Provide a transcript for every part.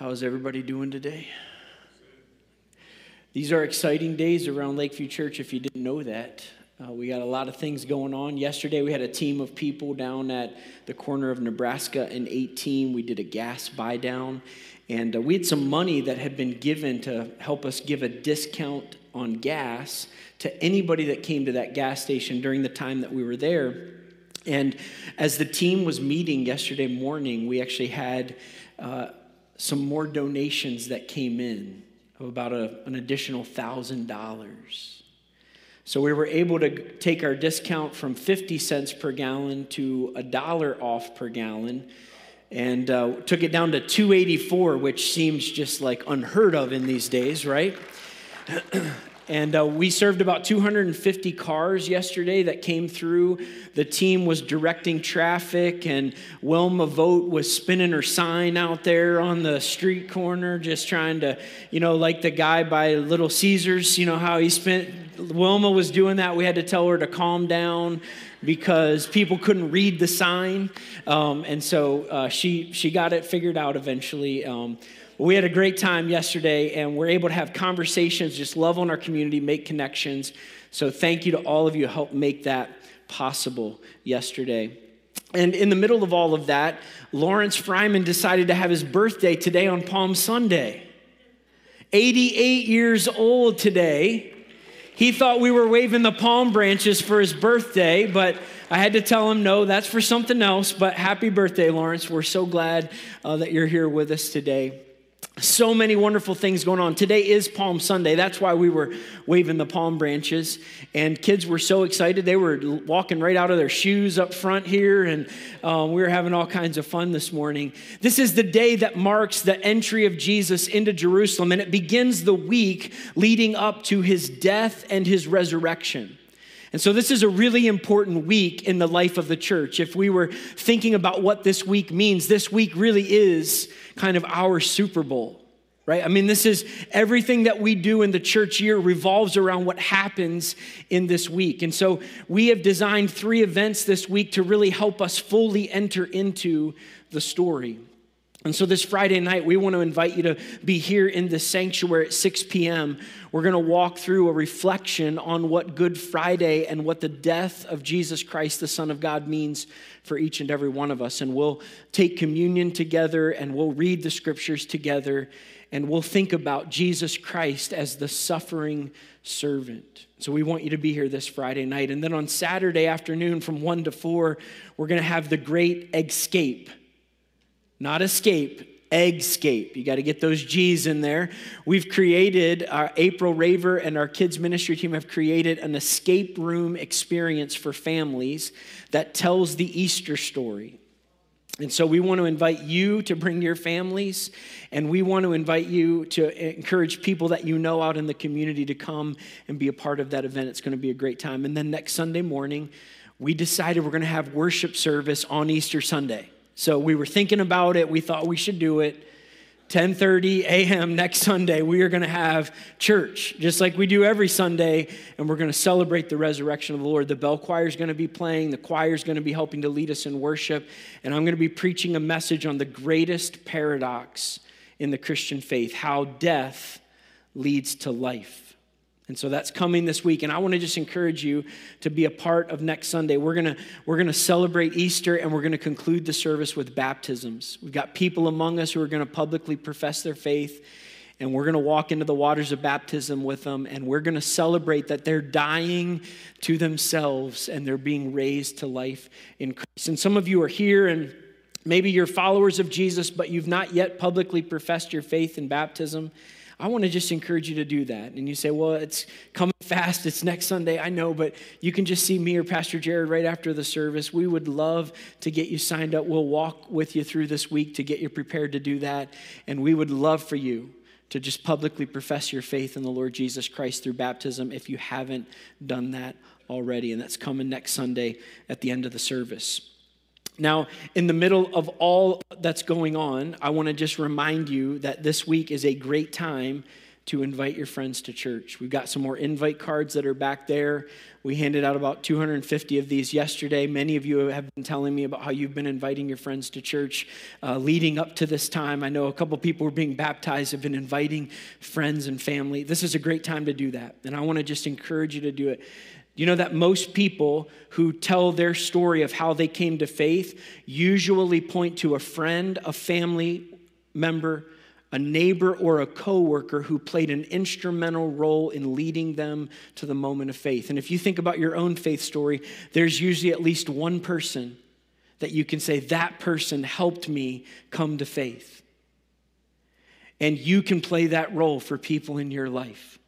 How's everybody doing today? These are exciting days around Lakeview Church if you didn't know that. Uh, we got a lot of things going on. Yesterday, we had a team of people down at the corner of Nebraska and 18. We did a gas buy down, and uh, we had some money that had been given to help us give a discount on gas to anybody that came to that gas station during the time that we were there. And as the team was meeting yesterday morning, we actually had uh, some more donations that came in of about a, an additional thousand dollars. So we were able to take our discount from 50 cents per gallon to a dollar off per gallon and uh, took it down to 284 which seems just like unheard of in these days right And uh, we served about 250 cars yesterday that came through. The team was directing traffic, and Wilma Vote was spinning her sign out there on the street corner, just trying to, you know, like the guy by Little Caesars, you know, how he spent. Wilma was doing that. We had to tell her to calm down because people couldn't read the sign. Um, and so uh, she, she got it figured out eventually. Um, we had a great time yesterday and we're able to have conversations, just love on our community, make connections. So thank you to all of you who helped make that possible yesterday. And in the middle of all of that, Lawrence Fryman decided to have his birthday today on Palm Sunday. 88 years old today. He thought we were waving the palm branches for his birthday, but I had to tell him, no, that's for something else. But happy birthday, Lawrence. We're so glad uh, that you're here with us today so many wonderful things going on. Today is Palm Sunday. That's why we were waving the palm branches. And kids were so excited. They were walking right out of their shoes up front here. And um, we were having all kinds of fun this morning. This is the day that marks the entry of Jesus into Jerusalem. And it begins the week leading up to his death and his resurrection. And so, this is a really important week in the life of the church. If we were thinking about what this week means, this week really is kind of our Super Bowl, right? I mean, this is everything that we do in the church year revolves around what happens in this week. And so, we have designed three events this week to really help us fully enter into the story. And so, this Friday night, we want to invite you to be here in the sanctuary at 6 p.m. We're going to walk through a reflection on what Good Friday and what the death of Jesus Christ, the Son of God, means for each and every one of us. And we'll take communion together and we'll read the scriptures together and we'll think about Jesus Christ as the suffering servant. So, we want you to be here this Friday night. And then on Saturday afternoon from 1 to 4, we're going to have the great escape not escape, eggscape. You got to get those G's in there. We've created, our April Raver and our kids ministry team have created an escape room experience for families that tells the Easter story. And so we want to invite you to bring your families, and we want to invite you to encourage people that you know out in the community to come and be a part of that event. It's going to be a great time. And then next Sunday morning, we decided we're going to have worship service on Easter Sunday. So we were thinking about it. We thought we should do it. 10:30 a.m. next Sunday, we are going to have church, just like we do every Sunday, and we're going to celebrate the resurrection of the Lord. The bell choir is going to be playing, the choir is going to be helping to lead us in worship, and I'm going to be preaching a message on the greatest paradox in the Christian faith: how death leads to life. And so that's coming this week. And I want to just encourage you to be a part of next Sunday. We're going to, we're to celebrate Easter and we're going to conclude the service with baptisms. We've got people among us who are going to publicly profess their faith. And we're going to walk into the waters of baptism with them. And we're going to celebrate that they're dying to themselves and they're being raised to life in Christ. And some of you are here and maybe you're followers of Jesus, but you've not yet publicly professed your faith in baptism. I want to just encourage you to do that. And you say, well, it's coming fast. It's next Sunday. I know, but you can just see me or Pastor Jared right after the service. We would love to get you signed up. We'll walk with you through this week to get you prepared to do that. And we would love for you to just publicly profess your faith in the Lord Jesus Christ through baptism if you haven't done that already. And that's coming next Sunday at the end of the service. Now, in the middle of all that's going on, I want to just remind you that this week is a great time to invite your friends to church. We've got some more invite cards that are back there. We handed out about 250 of these yesterday. Many of you have been telling me about how you've been inviting your friends to church uh, leading up to this time. I know a couple people who are being baptized have been inviting friends and family. This is a great time to do that. And I want to just encourage you to do it. You know that most people who tell their story of how they came to faith usually point to a friend, a family member, a neighbor or a coworker who played an instrumental role in leading them to the moment of faith. And if you think about your own faith story, there's usually at least one person that you can say that person helped me come to faith. And you can play that role for people in your life.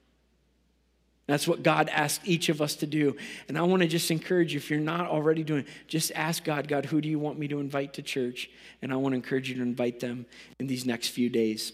That's what God asked each of us to do. And I want to just encourage you, if you're not already doing just ask God, God, who do you want me to invite to church? And I want to encourage you to invite them in these next few days.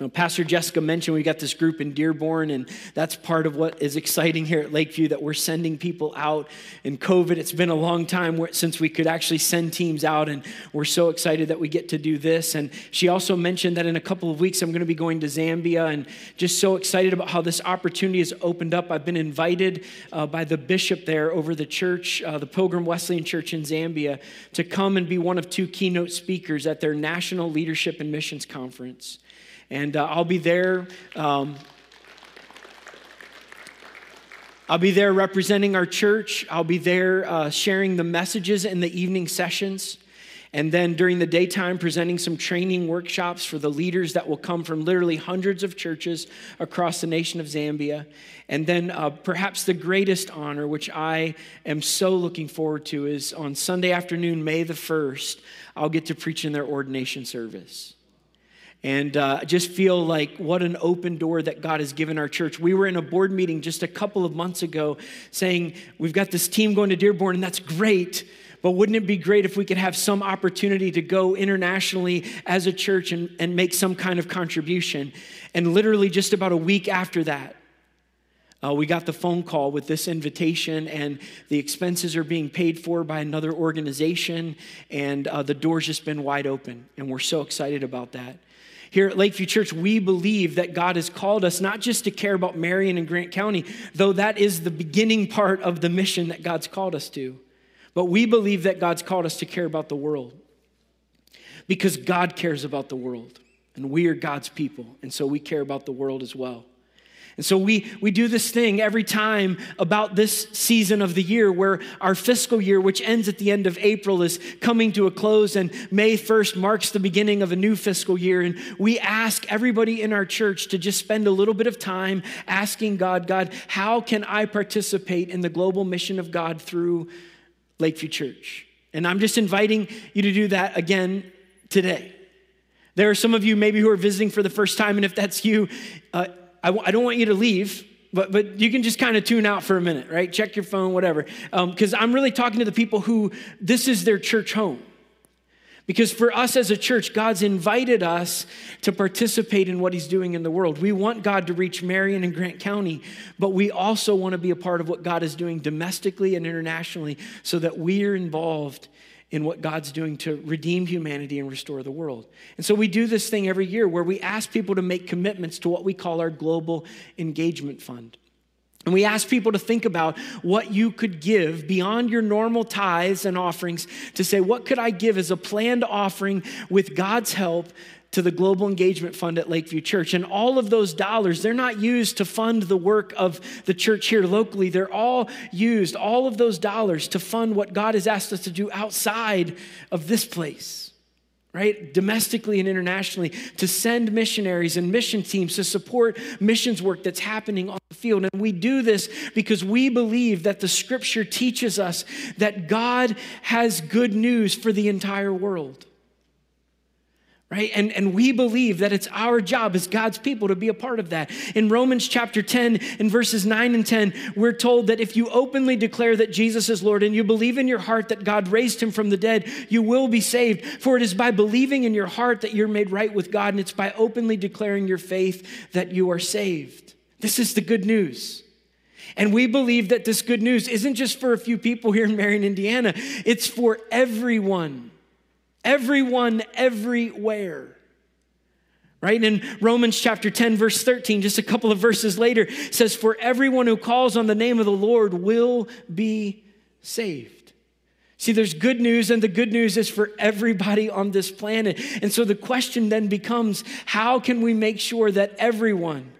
Now, Pastor Jessica mentioned we got this group in Dearborn, and that's part of what is exciting here at Lakeview that we're sending people out. In COVID, it's been a long time since we could actually send teams out, and we're so excited that we get to do this. And she also mentioned that in a couple of weeks, I'm going to be going to Zambia, and just so excited about how this opportunity has opened up. I've been invited uh, by the bishop there over the church, uh, the Pilgrim Wesleyan Church in Zambia, to come and be one of two keynote speakers at their National Leadership and Missions Conference. And uh, I'll be there. Um, I'll be there representing our church. I'll be there uh, sharing the messages in the evening sessions. And then during the daytime, presenting some training workshops for the leaders that will come from literally hundreds of churches across the nation of Zambia. And then uh, perhaps the greatest honor, which I am so looking forward to, is on Sunday afternoon, May the 1st, I'll get to preach in their ordination service and uh, just feel like what an open door that God has given our church. We were in a board meeting just a couple of months ago saying, We've got this team going to Dearborn, and that's great. But wouldn't it be great if we could have some opportunity to go internationally as a church and, and make some kind of contribution? And literally, just about a week after that, uh, we got the phone call with this invitation, and the expenses are being paid for by another organization, and uh, the door's just been wide open. And we're so excited about that. Here at Lakeview Church, we believe that God has called us not just to care about Marion and Grant County, though that is the beginning part of the mission that God's called us to, but we believe that God's called us to care about the world because God cares about the world and we are God's people, and so we care about the world as well. And so we, we do this thing every time about this season of the year where our fiscal year, which ends at the end of April, is coming to a close, and May 1st marks the beginning of a new fiscal year. And we ask everybody in our church to just spend a little bit of time asking God, God, how can I participate in the global mission of God through Lakeview Church? And I'm just inviting you to do that again today. There are some of you maybe who are visiting for the first time, and if that's you, uh, I w- I don't want you to leave, but, but you can just kind of tune out for a minute, right? Check your phone, whatever. Because um, I'm really talking to the people who this is their church home. Because for us as a church, God's invited us to participate in what He's doing in the world. We want God to reach Marion and Grant County, but we also want to be a part of what God is doing domestically and internationally so that we're involved in what God's doing to redeem humanity and restore the world. And so we do this thing every year where we ask people to make commitments to what we call our Global Engagement Fund. And we ask people to think about what you could give beyond your normal tithes and offerings to say, what could I give as a planned offering with God's help to the Global Engagement Fund at Lakeview Church. And all of those dollars, they're not used to fund the work of the church here locally. They're all used, all of those dollars, to fund what God has asked us to do outside of this place, right? Domestically and internationally, to send missionaries and mission teams to support missions work that's happening on the field. And we do this because we believe that the scripture teaches us that God has good news for the entire world right? And, and we believe that it's our job as God's people to be a part of that. In Romans chapter 10, in verses 9 and 10, we're told that if you openly declare that Jesus is Lord and you believe in your heart that God raised him from the dead, you will be saved. For it is by believing in your heart that you're made right with God, and it's by openly declaring your faith that you are saved. This is the good news. And we believe that this good news isn't just for a few people here in Marion, Indiana, it's for everyone Everyone, everywhere. right? In Romans chapter 10, verse 13, just a couple of verses later, says, For everyone who calls on the name of the Lord will be saved. See, there's good news, and the good news is for everybody on this planet. And so the question then becomes how can we make sure that everyone,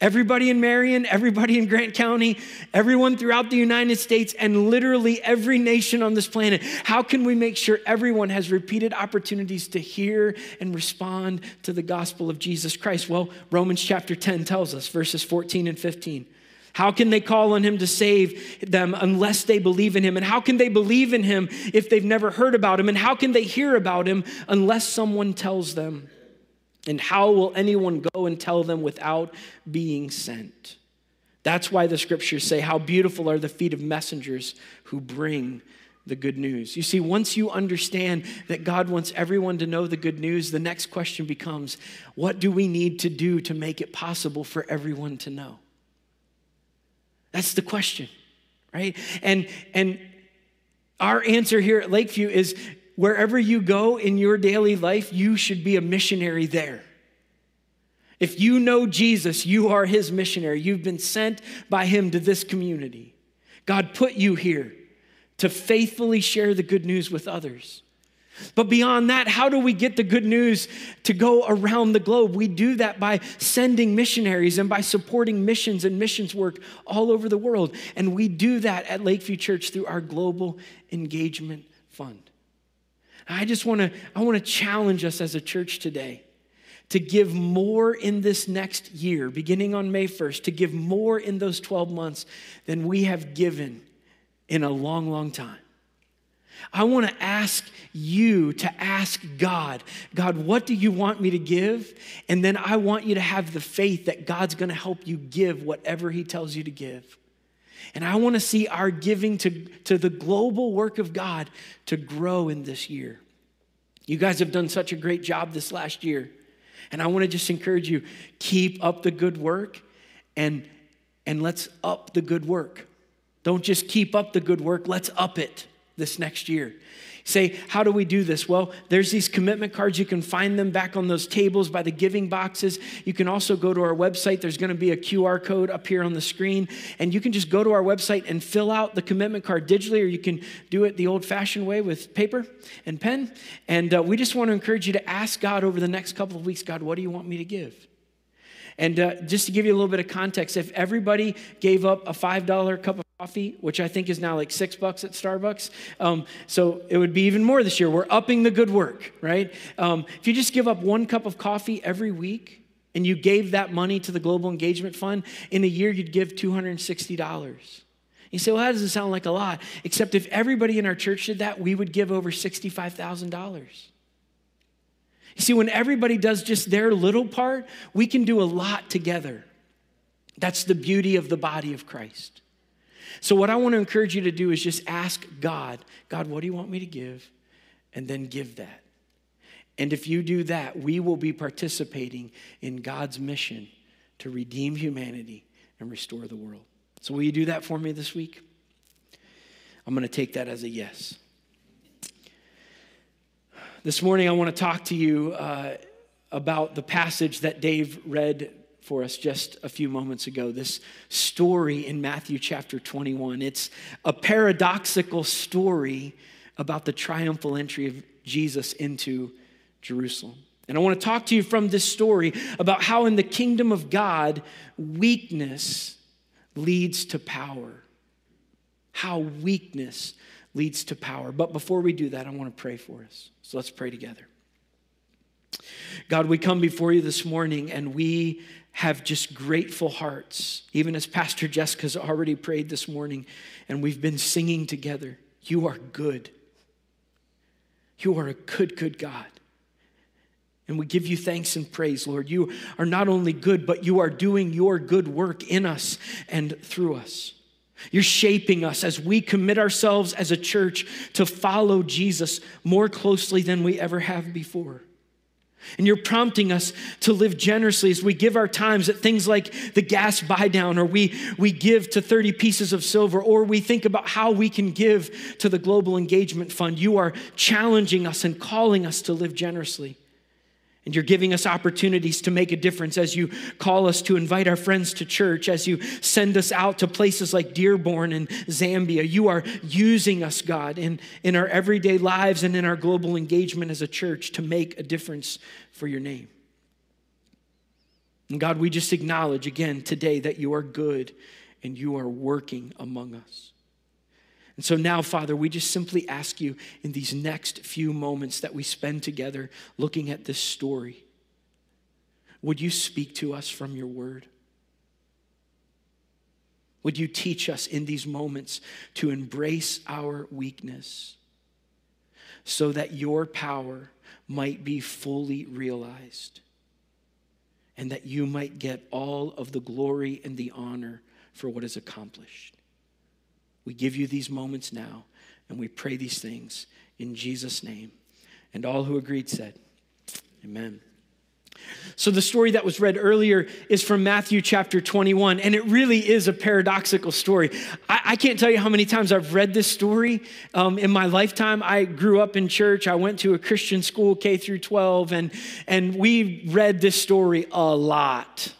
Everybody in Marion, everybody in Grant County, everyone throughout the United States, and literally every nation on this planet. How can we make sure everyone has repeated opportunities to hear and respond to the gospel of Jesus Christ? Well, Romans chapter 10 tells us, verses 14 and 15. How can they call on him to save them unless they believe in him? And how can they believe in him if they've never heard about him? And how can they hear about him unless someone tells them? And how will anyone go and tell them without being sent? That's why the scriptures say, How beautiful are the feet of messengers who bring the good news. You see, once you understand that God wants everyone to know the good news, the next question becomes what do we need to do to make it possible for everyone to know? That's the question, right? And, and our answer here at Lakeview is wherever you go in your daily life, you should be a missionary there. If you know Jesus, you are his missionary. You've been sent by him to this community. God put you here to faithfully share the good news with others. But beyond that, how do we get the good news to go around the globe? We do that by sending missionaries and by supporting missions and missions work all over the world. And we do that at Lakeview Church through our Global Engagement Fund. I just want to I want to challenge us as a church today to give more in this next year, beginning on May 1st, to give more in those 12 months than we have given in a long, long time. I want to ask you to ask God, God, what do you want me to give? And then I want you to have the faith that God's going to help you give whatever He tells you to give. And I want to see our giving to, to the global work of God to grow in this year. You guys have done such a great job this last year. And I want to just encourage you keep up the good work and, and let's up the good work. Don't just keep up the good work, let's up it this next year say, How do we do this? Well, there's these commitment cards. You can find them back on those tables by the giving boxes. You can also go to our website. There's going to be a QR code up here on the screen. And you can just go to our website and fill out the commitment card digitally, or you can do it the old fashioned way with paper and pen. And uh, we just want to encourage you to ask God over the next couple of weeks God, what do you want me to give? And uh, just to give you a little bit of context, if everybody gave up a $5 cup of coffee, which I think is now like six bucks at Starbucks, um, so it would be even more this year. We're upping the good work, right? Um, if you just give up one cup of coffee every week, and you gave that money to the Global Engagement Fund, in a year you'd give $260. You say, well, that doesn't sound like a lot, except if everybody in our church did that, we would give over $65,000. You see, when everybody does just their little part, we can do a lot together. That's the beauty of the body of Christ. So, what I want to encourage you to do is just ask God, God, what do you want me to give? And then give that. And if you do that, we will be participating in God's mission to redeem humanity and restore the world. So, will you do that for me this week? I'm going to take that as a yes. This morning, I want to talk to you uh, about the passage that Dave read for us just a few moments ago. This story in Matthew chapter 21. It's a paradoxical story about the triumphal entry of Jesus into Jerusalem. And I want to talk to you from this story about how in the kingdom of God, weakness leads to power. How weakness leads to power. But before we do that, I want to pray for us. So let's pray together. God, we come before you this morning and we have just grateful hearts, even as Pastor Jessica's already prayed this morning, and we've been singing together. You are good. You are a good, good God. And we give you thanks and praise, Lord. You are not only good, but you are doing your good work in us and through us. You're shaping us as we commit ourselves as a church to follow Jesus more closely than we ever have before. And you're prompting us to live generously as we give our times at things like the gas buy down, or we, we give to 30 pieces of silver, or we think about how we can give to the Global Engagement Fund. You are challenging us and calling us to live generously. And you're giving us opportunities to make a difference as you call us to invite our friends to church, as you send us out to places like Dearborn and Zambia. You are using us, God, in, in our everyday lives and in our global engagement as a church to make a difference for your name. And God, we just acknowledge again today that you are good and you are working among us. And so now, Father, we just simply ask you in these next few moments that we spend together looking at this story, would you speak to us from your word? Would you teach us in these moments to embrace our weakness so that your power might be fully realized and that you might get all of the glory and the honor for what is accomplished? We give you these moments now, and we pray these things in Jesus' name. And all who agreed said, Amen. So, the story that was read earlier is from Matthew chapter 21, and it really is a paradoxical story. I, I can't tell you how many times I've read this story um, in my lifetime. I grew up in church, I went to a Christian school, K through 12, and, and we read this story a lot.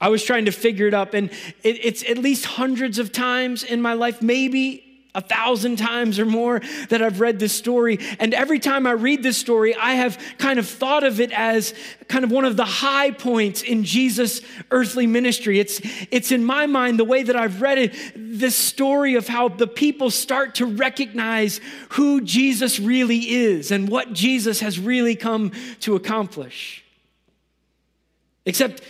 I was trying to figure it up, and it, it's at least hundreds of times in my life, maybe a thousand times or more that I've read this story. And every time I read this story, I have kind of thought of it as kind of one of the high points in Jesus' earthly ministry. It's, it's in my mind, the way that I've read it, this story of how the people start to recognize who Jesus really is and what Jesus has really come to accomplish. Except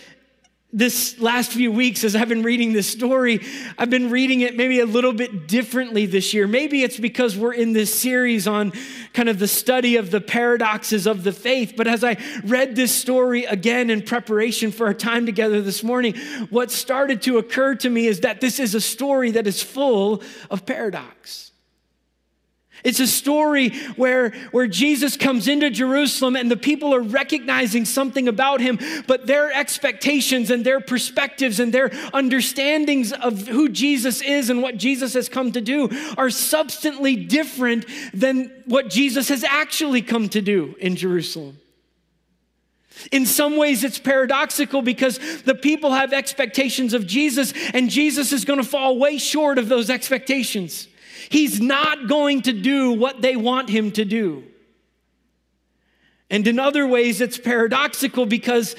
this last few weeks as I've been reading this story, I've been reading it maybe a little bit differently this year. Maybe it's because we're in this series on kind of the study of the paradoxes of the faith. But as I read this story again in preparation for our time together this morning, what started to occur to me is that this is a story that is full of paradox. It's a story where, where Jesus comes into Jerusalem and the people are recognizing something about him, but their expectations and their perspectives and their understandings of who Jesus is and what Jesus has come to do are substantially different than what Jesus has actually come to do in Jerusalem. In some ways, it's paradoxical because the people have expectations of Jesus, and Jesus is going to fall way short of those expectations. He's not going to do what they want him to do. And in other ways, it's paradoxical because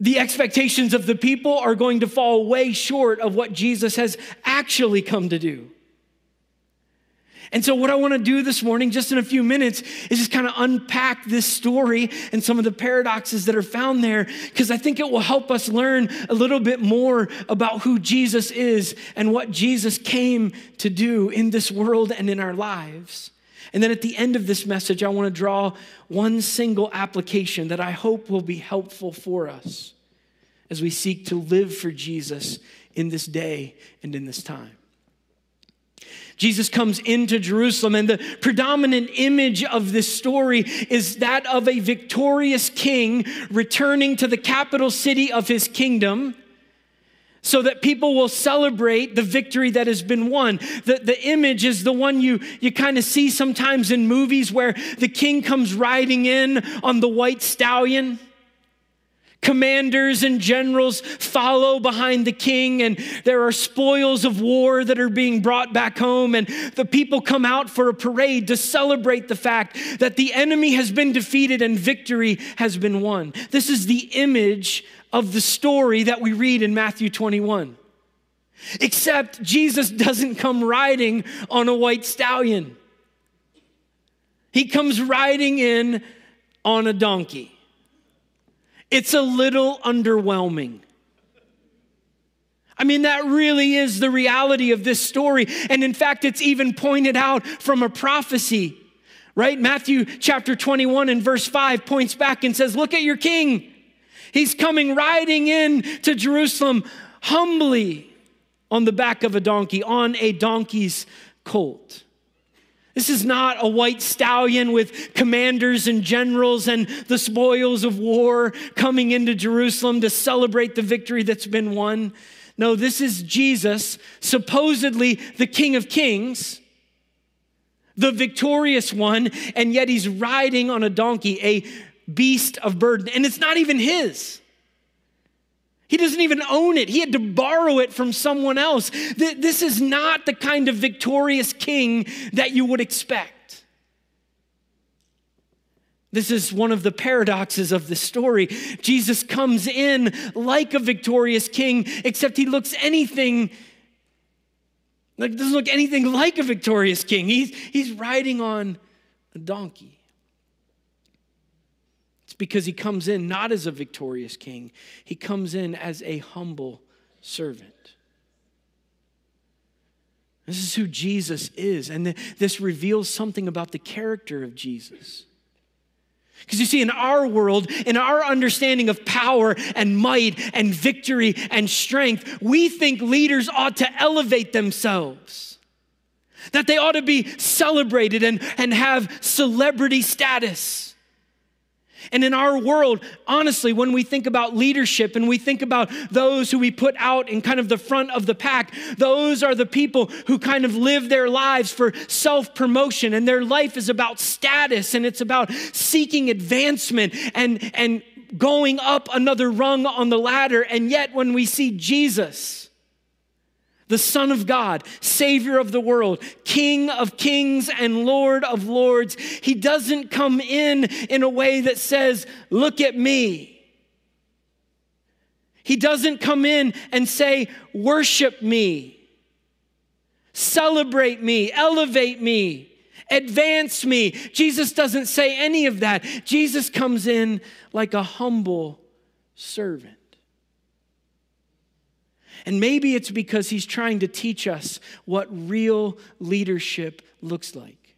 the expectations of the people are going to fall way short of what Jesus has actually come to do. And so, what I want to do this morning, just in a few minutes, is just kind of unpack this story and some of the paradoxes that are found there, because I think it will help us learn a little bit more about who Jesus is and what Jesus came to do in this world and in our lives. And then at the end of this message, I want to draw one single application that I hope will be helpful for us as we seek to live for Jesus in this day and in this time. Jesus comes into Jerusalem, and the predominant image of this story is that of a victorious king returning to the capital city of his kingdom so that people will celebrate the victory that has been won. The, the image is the one you, you kind of see sometimes in movies where the king comes riding in on the white stallion Commanders and generals follow behind the king, and there are spoils of war that are being brought back home. And the people come out for a parade to celebrate the fact that the enemy has been defeated and victory has been won. This is the image of the story that we read in Matthew 21. Except Jesus doesn't come riding on a white stallion, he comes riding in on a donkey. It's a little underwhelming. I mean, that really is the reality of this story. And in fact, it's even pointed out from a prophecy, right? Matthew chapter 21 and verse 5 points back and says, Look at your king. He's coming riding in to Jerusalem humbly on the back of a donkey, on a donkey's colt. This is not a white stallion with commanders and generals and the spoils of war coming into Jerusalem to celebrate the victory that's been won. No, this is Jesus, supposedly the King of Kings, the victorious one, and yet he's riding on a donkey, a beast of burden, and it's not even his. He doesn't even own it. He had to borrow it from someone else. This is not the kind of victorious king that you would expect. This is one of the paradoxes of the story. Jesus comes in like a victorious king, except he looks anything like doesn't look anything like a victorious king. He's, he's riding on a donkey. It's because he comes in not as a victorious king, he comes in as a humble servant. This is who Jesus is, and this reveals something about the character of Jesus. Because you see, in our world, in our understanding of power and might and victory and strength, we think leaders ought to elevate themselves, that they ought to be celebrated and, and have celebrity status. And in our world, honestly, when we think about leadership and we think about those who we put out in kind of the front of the pack, those are the people who kind of live their lives for self promotion and their life is about status and it's about seeking advancement and, and going up another rung on the ladder. And yet, when we see Jesus, the Son of God, Savior of the world, King of kings and Lord of lords. He doesn't come in in a way that says, Look at me. He doesn't come in and say, Worship me, celebrate me, elevate me, advance me. Jesus doesn't say any of that. Jesus comes in like a humble servant. And maybe it's because he's trying to teach us what real leadership looks like.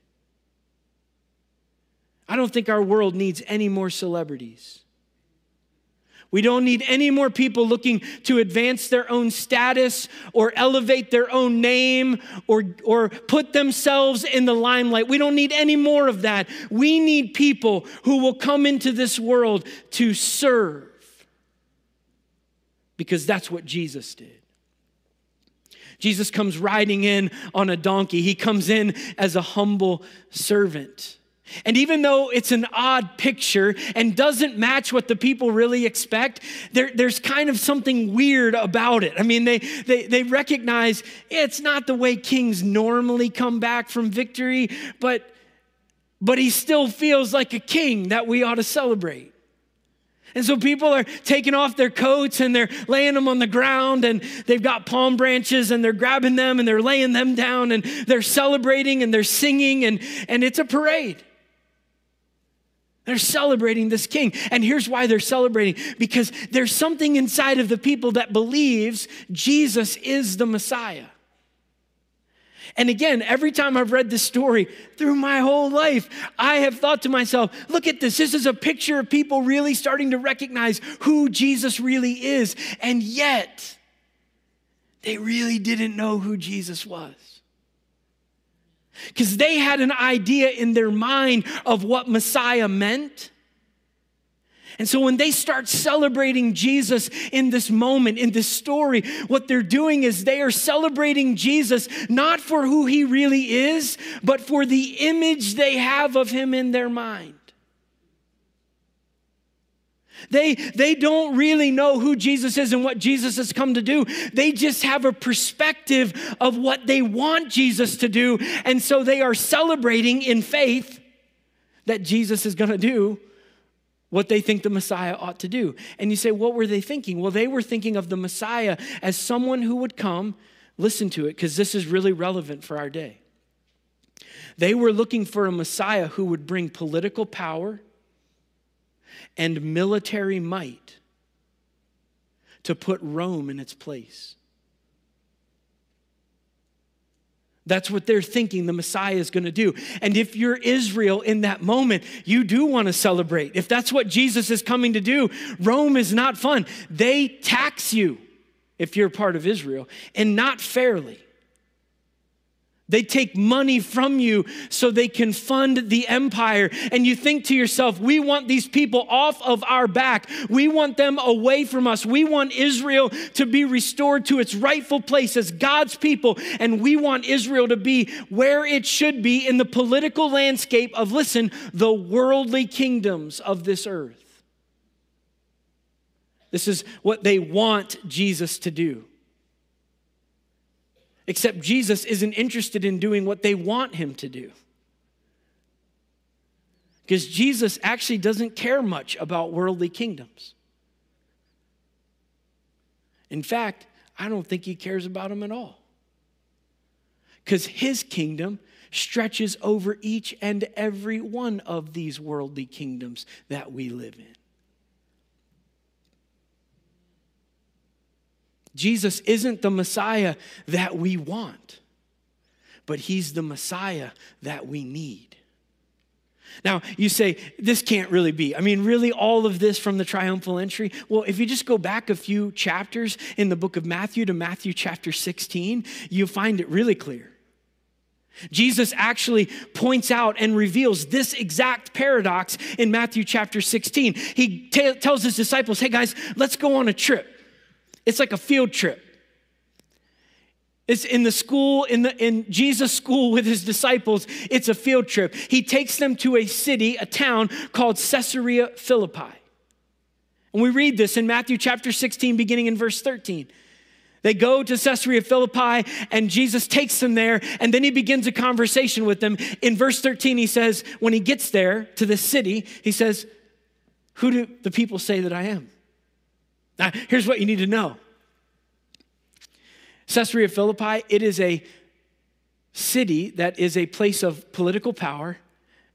I don't think our world needs any more celebrities. We don't need any more people looking to advance their own status or elevate their own name or, or put themselves in the limelight. We don't need any more of that. We need people who will come into this world to serve because that's what Jesus did. Jesus comes riding in on a donkey, he comes in as a humble servant. And even though it's an odd picture and doesn't match what the people really expect, there, there's kind of something weird about it. I mean, they, they, they recognize it's not the way kings normally come back from victory, but, but he still feels like a king that we ought to celebrate. And so people are taking off their coats and they're laying them on the ground and they've got palm branches and they're grabbing them and they're laying them down and they're celebrating and they're singing and, and it's a parade. They're celebrating this king. And here's why they're celebrating because there's something inside of the people that believes Jesus is the Messiah. And again, every time I've read this story through my whole life, I have thought to myself, look at this. This is a picture of people really starting to recognize who Jesus really is. And yet, they really didn't know who Jesus was. Because they had an idea in their mind of what Messiah meant. And so when they start celebrating Jesus in this moment, in this story, what they're doing is they are celebrating Jesus not for who he really is, but for the image they have of him in their mind. They, they don't really know who Jesus is and what Jesus has come to do. They just have a perspective of what they want Jesus to do. And so they are celebrating in faith that Jesus is going to do what they think the Messiah ought to do. And you say, what were they thinking? Well, they were thinking of the Messiah as someone who would come, listen to it, because this is really relevant for our day. They were looking for a Messiah who would bring political power and military might to put Rome in its place. That's what they're thinking the Messiah is going to do. And if you're Israel in that moment, you do want to celebrate. If that's what Jesus is coming to do, Rome is not fun. They tax you if you're part of Israel, and not fairly. They take money from you so they can fund the empire. And you think to yourself, we want these people off of our back. We want them away from us. We want Israel to be restored to its rightful place as God's people. And we want Israel to be where it should be in the political landscape of, listen, the worldly kingdoms of this earth. This is what they want Jesus to do. Except Jesus isn't interested in doing what they want him to do. Because Jesus actually doesn't care much about worldly kingdoms. In fact, I don't think he cares about them at all. Because his kingdom stretches over each and every one of these worldly kingdoms that we live in. Jesus isn't the Messiah that we want, but he's the Messiah that we need. Now, you say, this can't really be. I mean, really, all of this from the triumphal entry? Well, if you just go back a few chapters in the book of Matthew to Matthew chapter 16, you find it really clear. Jesus actually points out and reveals this exact paradox in Matthew chapter 16. He t- tells his disciples, hey guys, let's go on a trip. It's like a field trip. It's in the school, in, the, in Jesus' school with his disciples, it's a field trip. He takes them to a city, a town called Caesarea Philippi. And we read this in Matthew chapter 16, beginning in verse 13. They go to Caesarea Philippi, and Jesus takes them there, and then he begins a conversation with them. In verse 13, he says, when he gets there to the city, he says, Who do the people say that I am? Now, here's what you need to know Caesarea Philippi, it is a city that is a place of political power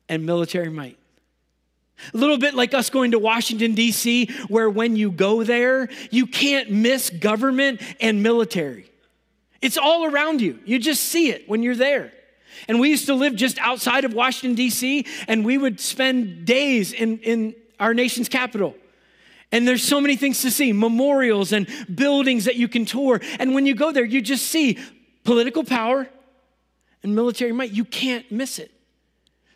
and military might. A little bit like us going to Washington, D.C., where when you go there, you can't miss government and military. It's all around you. You just see it when you're there. And we used to live just outside of Washington, D.C., and we would spend days in, in our nation's capital. And there's so many things to see memorials and buildings that you can tour. And when you go there, you just see political power and military might. You can't miss it.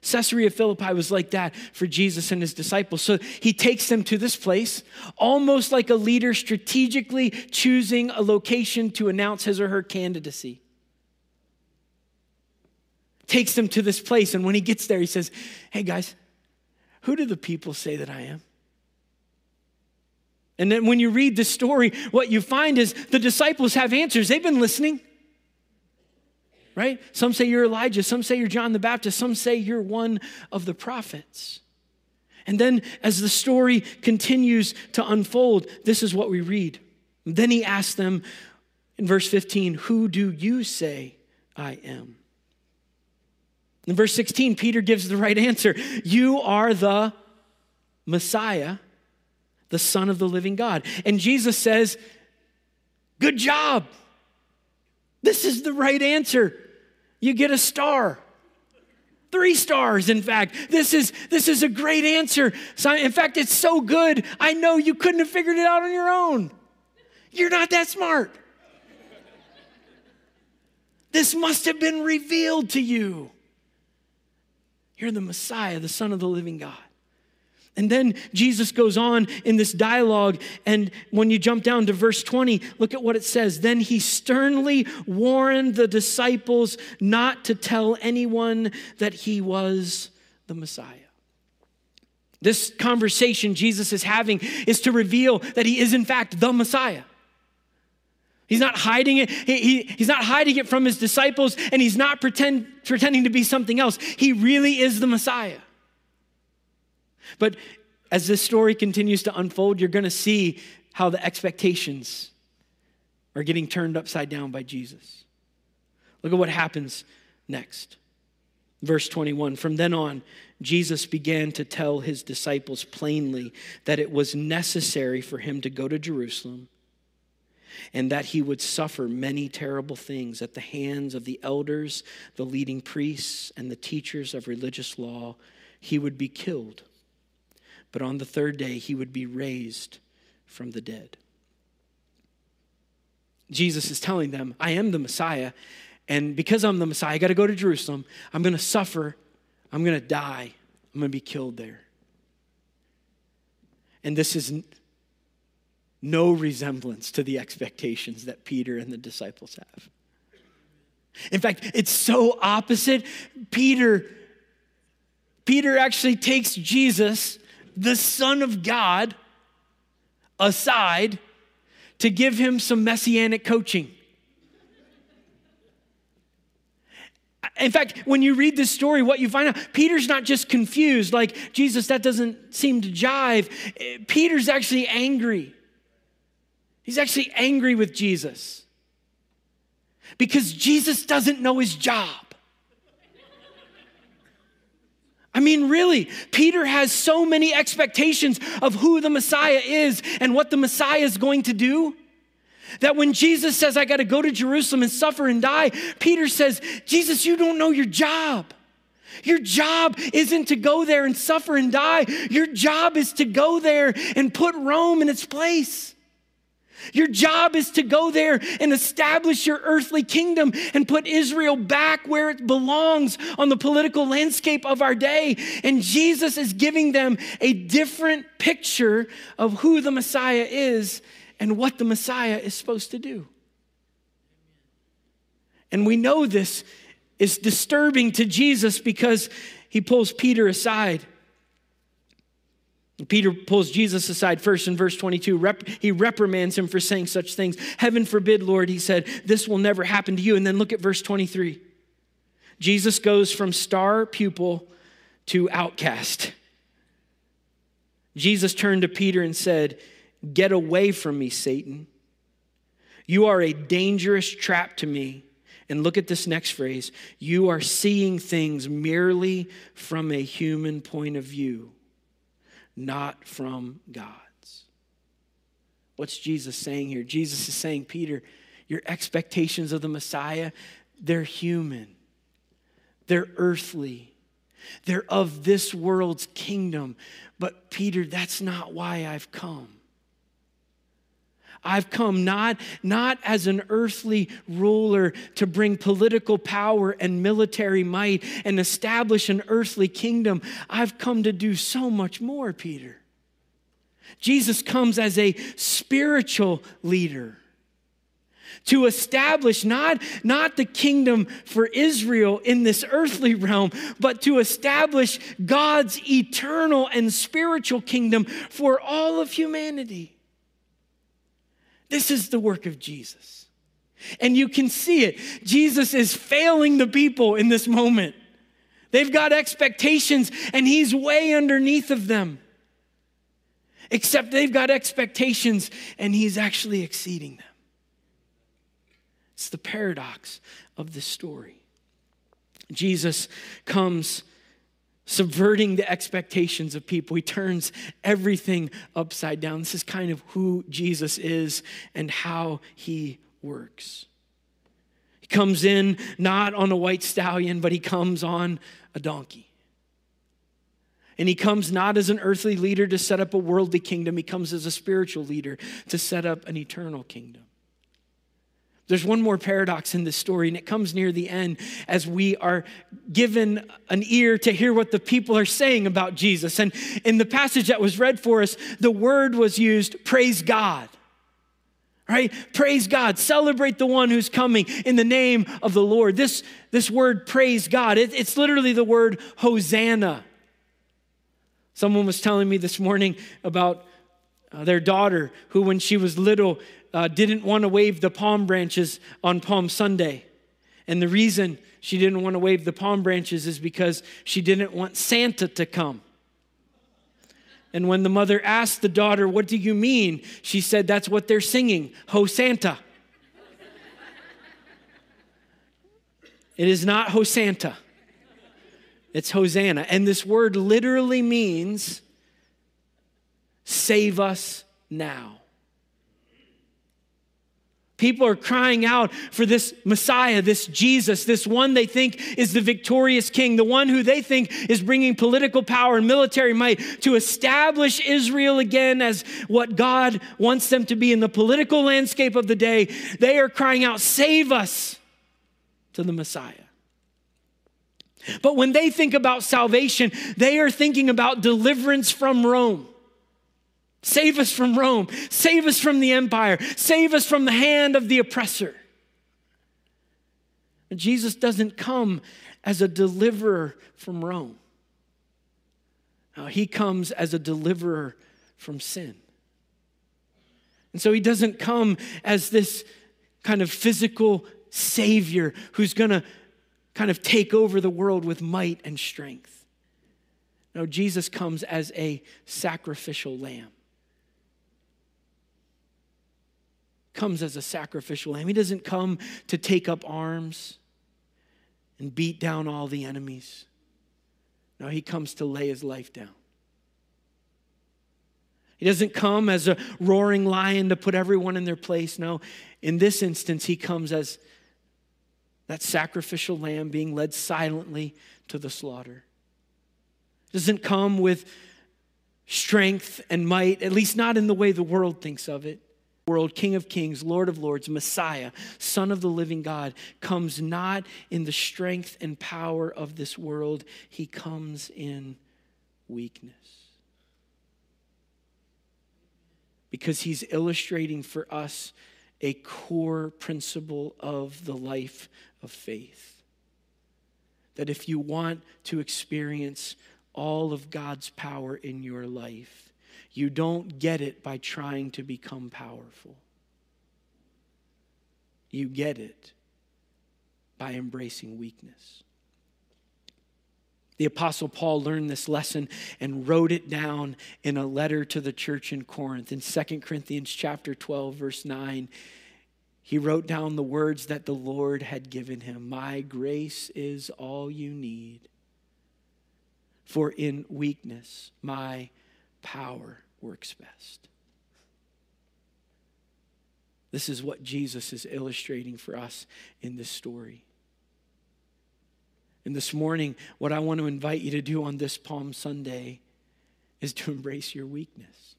Caesarea Philippi was like that for Jesus and his disciples. So he takes them to this place, almost like a leader strategically choosing a location to announce his or her candidacy. Takes them to this place, and when he gets there, he says, Hey guys, who do the people say that I am? And then when you read the story, what you find is the disciples have answers. They've been listening. Right? Some say you're Elijah, some say you're John the Baptist, some say you're one of the prophets. And then as the story continues to unfold, this is what we read. Then he asked them in verse 15, Who do you say I am? In verse 16, Peter gives the right answer You are the Messiah, the Son of the living God. And Jesus says, Good job. This is the right answer. You get a star. Three stars, in fact. This is, this is a great answer. In fact, it's so good, I know you couldn't have figured it out on your own. You're not that smart. This must have been revealed to you. You're the Messiah, the Son of the living God. And then Jesus goes on in this dialogue. And when you jump down to verse 20, look at what it says. Then he sternly warned the disciples not to tell anyone that he was the Messiah. This conversation Jesus is having is to reveal that he is, in fact, the Messiah. He's not hiding it. He, he, he's not hiding it from his disciples, and he's not pretend, pretending to be something else. He really is the Messiah. But as this story continues to unfold, you're going to see how the expectations are getting turned upside down by Jesus. Look at what happens next. Verse 21 From then on, Jesus began to tell his disciples plainly that it was necessary for him to go to Jerusalem and that he would suffer many terrible things at the hands of the elders, the leading priests, and the teachers of religious law. He would be killed but on the third day he would be raised from the dead. Jesus is telling them, I am the Messiah, And because I'm the Messiah, I got to go to Jerusalem. I'm going to suffer. I'm going to die. I'm going to be killed there. And this is no resemblance to the expectations that Peter and the disciples have. In fact, it's so opposite. Peter Peter actually takes Jesus, the son of God, aside to give him some messianic coaching. In fact, when you read this story, what you find out, Peter's not just confused, like, Jesus, that doesn't seem to jive. Peter's actually angry. He's actually angry with Jesus because Jesus doesn't know his job. I mean, really, Peter has so many expectations of who the Messiah is and what the Messiah is going to do that when Jesus says, I got to go to Jerusalem and suffer and die, Peter says, Jesus, you don't know your job. Your job isn't to go there and suffer and die. Your job is to go there and put Rome in its place. Your job is to go there and establish your earthly kingdom and put Israel back where it belongs on the political landscape of our day. And Jesus is giving them a different picture of who the Messiah is and what the Messiah is supposed to do. And we know this is disturbing to Jesus because he pulls Peter aside. Peter pulls Jesus aside first in verse 22. Rep, he reprimands him for saying such things. Heaven forbid, Lord, he said, this will never happen to you. And then look at verse 23. Jesus goes from star pupil to outcast. Jesus turned to Peter and said, Get away from me, Satan. You are a dangerous trap to me. And look at this next phrase you are seeing things merely from a human point of view, not from God's. What's Jesus saying here? Jesus is saying, Peter, your expectations of the Messiah, they're human, they're earthly. They're of this world's kingdom. But, Peter, that's not why I've come. I've come not, not as an earthly ruler to bring political power and military might and establish an earthly kingdom. I've come to do so much more, Peter. Jesus comes as a spiritual leader to establish not, not the kingdom for Israel in this earthly realm, but to establish God's eternal and spiritual kingdom for all of humanity. This is the work of Jesus. And you can see it. Jesus is failing the people in this moment. They've got expectations, and he's way underneath of them. Except they've got expectations, and he's actually exceeding them. It's the paradox of the story. Jesus comes subverting the expectations of people. He turns everything upside down. This is kind of who Jesus is and how he works. He comes in not on a white stallion, but he comes on a donkey. And he comes not as an earthly leader to set up a worldly kingdom, he comes as a spiritual leader to set up an eternal kingdom. There's one more paradox in this story, and it comes near the end as we are given an ear to hear what the people are saying about Jesus. And in the passage that was read for us, the word was used praise God. Right? Praise God. Celebrate the one who's coming in the name of the Lord. This, this word, praise God, it, it's literally the word Hosanna. Someone was telling me this morning about uh, their daughter who, when she was little, uh, didn't want to wave the palm branches on Palm Sunday. And the reason she didn't want to wave the palm branches is because she didn't want Santa to come. And when the mother asked the daughter, What do you mean? She said, That's what they're singing, Ho Santa. it is not Ho Santa, it's Hosanna. And this word literally means save us now. People are crying out for this Messiah, this Jesus, this one they think is the victorious king, the one who they think is bringing political power and military might to establish Israel again as what God wants them to be in the political landscape of the day. They are crying out, Save us. to the Messiah. But when they think about salvation, they are thinking about deliverance from Rome. Save us from Rome. Save us from the empire. Save us from the hand of the oppressor. Jesus doesn't come as a deliverer from Rome. No, he comes as a deliverer from sin. And so he doesn't come as this kind of physical savior who's going to kind of take over the world with might and strength. No, Jesus comes as a sacrificial lamb. Comes as a sacrificial lamb. He doesn't come to take up arms and beat down all the enemies. No, he comes to lay his life down. He doesn't come as a roaring lion to put everyone in their place. No, in this instance, he comes as that sacrificial lamb being led silently to the slaughter. Doesn't come with strength and might, at least not in the way the world thinks of it. World, King of Kings, Lord of Lords, Messiah, Son of the living God, comes not in the strength and power of this world, he comes in weakness. Because he's illustrating for us a core principle of the life of faith. That if you want to experience all of God's power in your life, you don't get it by trying to become powerful. You get it by embracing weakness. The Apostle Paul learned this lesson and wrote it down in a letter to the church in Corinth. In 2 Corinthians chapter 12, verse 9, he wrote down the words that the Lord had given him My grace is all you need. For in weakness, my power works best. This is what Jesus is illustrating for us in this story. And this morning, what I want to invite you to do on this Palm Sunday is to embrace your weakness.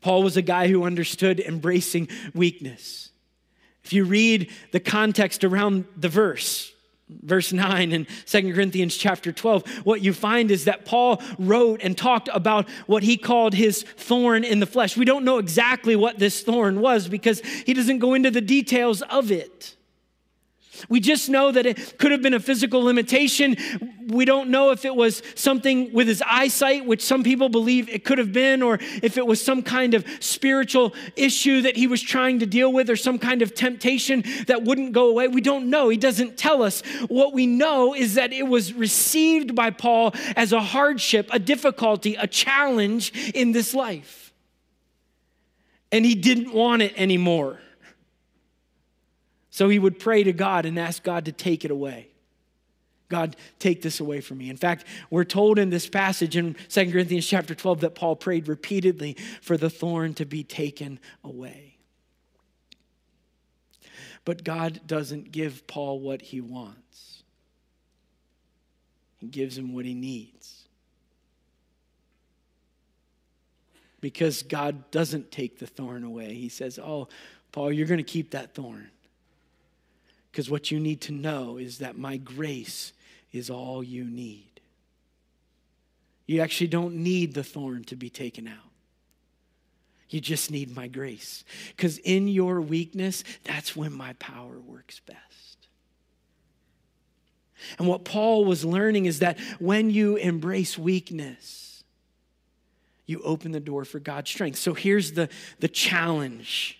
Paul was a guy who understood embracing weakness. If you read the context around the verse, verse 9 in 2 Corinthians chapter 12, what you find is that Paul wrote and talked about what he called his thorn in the flesh. We don't know exactly what this thorn was because he doesn't go into the details of it. We just know that it could have been a physical limitation. We don't know if it was something with his eyesight, which some people believe it could have been, or if it was some kind of spiritual issue that he was trying to deal with, or some kind of temptation that wouldn't go away. We don't know. He doesn't tell us. What we know is that it was received by Paul as a hardship, a difficulty, a challenge in this life. And he didn't want it anymore. So he would pray to God and ask God to take it away. God, take this away from me. In fact, we're told in this passage in 2 Corinthians chapter 12 that Paul prayed repeatedly for the thorn to be taken away. But God doesn't give Paul what he wants, He gives him what he needs. Because God doesn't take the thorn away. He says, Oh, Paul, you're going to keep that thorn. Because what you need to know is that my grace is all you need. You actually don't need the thorn to be taken out. You just need my grace. Because in your weakness, that's when my power works best. And what Paul was learning is that when you embrace weakness, you open the door for God's strength. So here's the, the challenge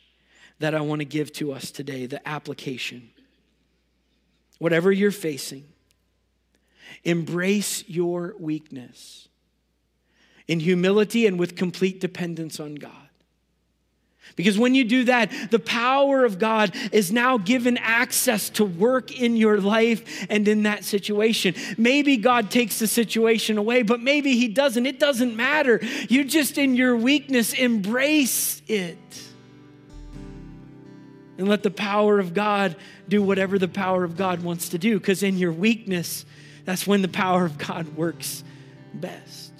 that I want to give to us today the application whatever you're facing, embrace your weakness in humility and with complete dependence on God. Because when you do that, the power of God is now given access to work in your life and in that situation. Maybe God takes the situation away, but maybe He doesn't. It doesn't matter. You just, in your weakness, embrace it and let the power of God do whatever the power of God wants to do. Because in your weakness, that's when the power of God works best.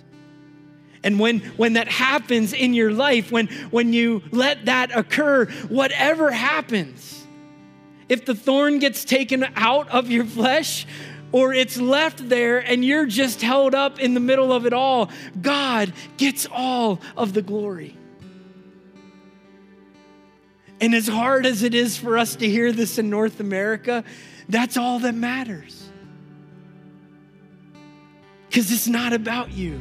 And when, when that happens in your life, when, when you let that occur, whatever happens, if the thorn gets taken out of your flesh or it's left there and you're just held up in the middle of it all, God gets all of the glory. And as hard as it is for us to hear this in North America, that's all that matters. Because it's not about you.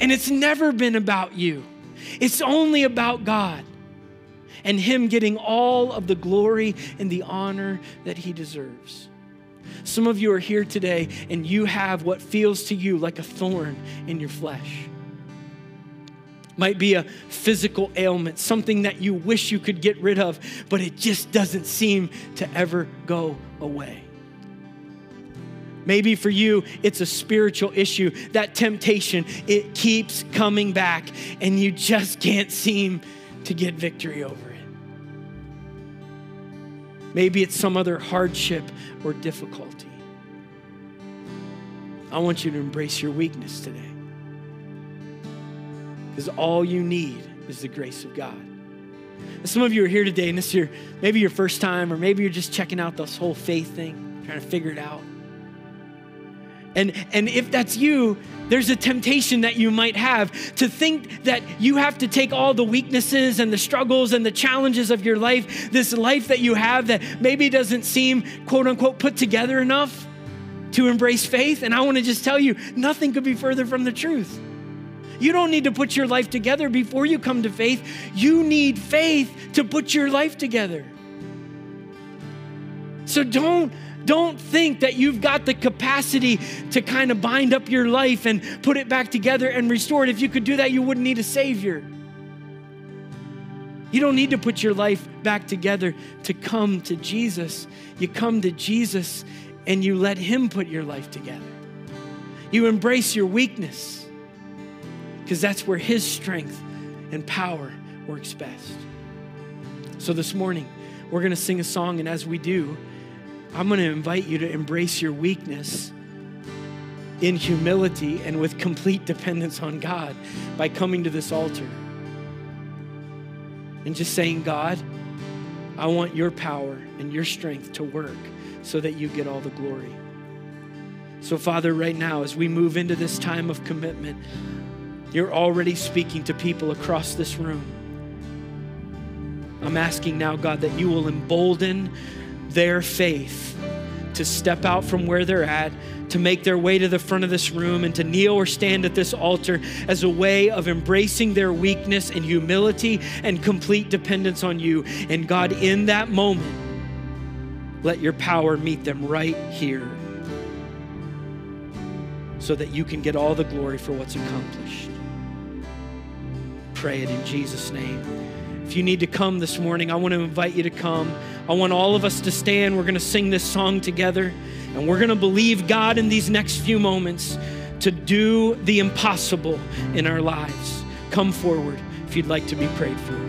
And it's never been about you, it's only about God and Him getting all of the glory and the honor that He deserves. Some of you are here today and you have what feels to you like a thorn in your flesh. Might be a physical ailment, something that you wish you could get rid of, but it just doesn't seem to ever go away. Maybe for you, it's a spiritual issue. That temptation, it keeps coming back, and you just can't seem to get victory over it. Maybe it's some other hardship or difficulty. I want you to embrace your weakness today. Because all you need is the grace of God. Some of you are here today, and this is your maybe your first time, or maybe you're just checking out this whole faith thing, trying to figure it out. And, and if that's you, there's a temptation that you might have to think that you have to take all the weaknesses and the struggles and the challenges of your life, this life that you have that maybe doesn't seem quote unquote put together enough to embrace faith. And I want to just tell you, nothing could be further from the truth. You don't need to put your life together before you come to faith. You need faith to put your life together. So don't don't think that you've got the capacity to kind of bind up your life and put it back together and restore it. If you could do that, you wouldn't need a Savior. You don't need to put your life back together to come to Jesus. You come to Jesus and you let Him put your life together. You embrace your weakness because that's where His strength and power works best. So this morning, we're going to sing a song, and as we do, I'm going to invite you to embrace your weakness in humility and with complete dependence on God by coming to this altar and just saying, God, I want your power and your strength to work so that you get all the glory. So, Father, right now, as we move into this time of commitment, you're already speaking to people across this room. I'm asking now, God, that you will embolden their faith to step out from where they're at, to make their way to the front of this room, and to kneel or stand at this altar as a way of embracing their weakness and humility and complete dependence on you. And God, in that moment, let your power meet them right here so that you can get all the glory for what's accomplished. Pray it in Jesus' name. If you need to come this morning, I want to invite you to come. I want all of us to stand. We're going to sing this song together, and we're going to believe God in these next few moments to do the impossible in our lives. Come forward if you'd like to be prayed for.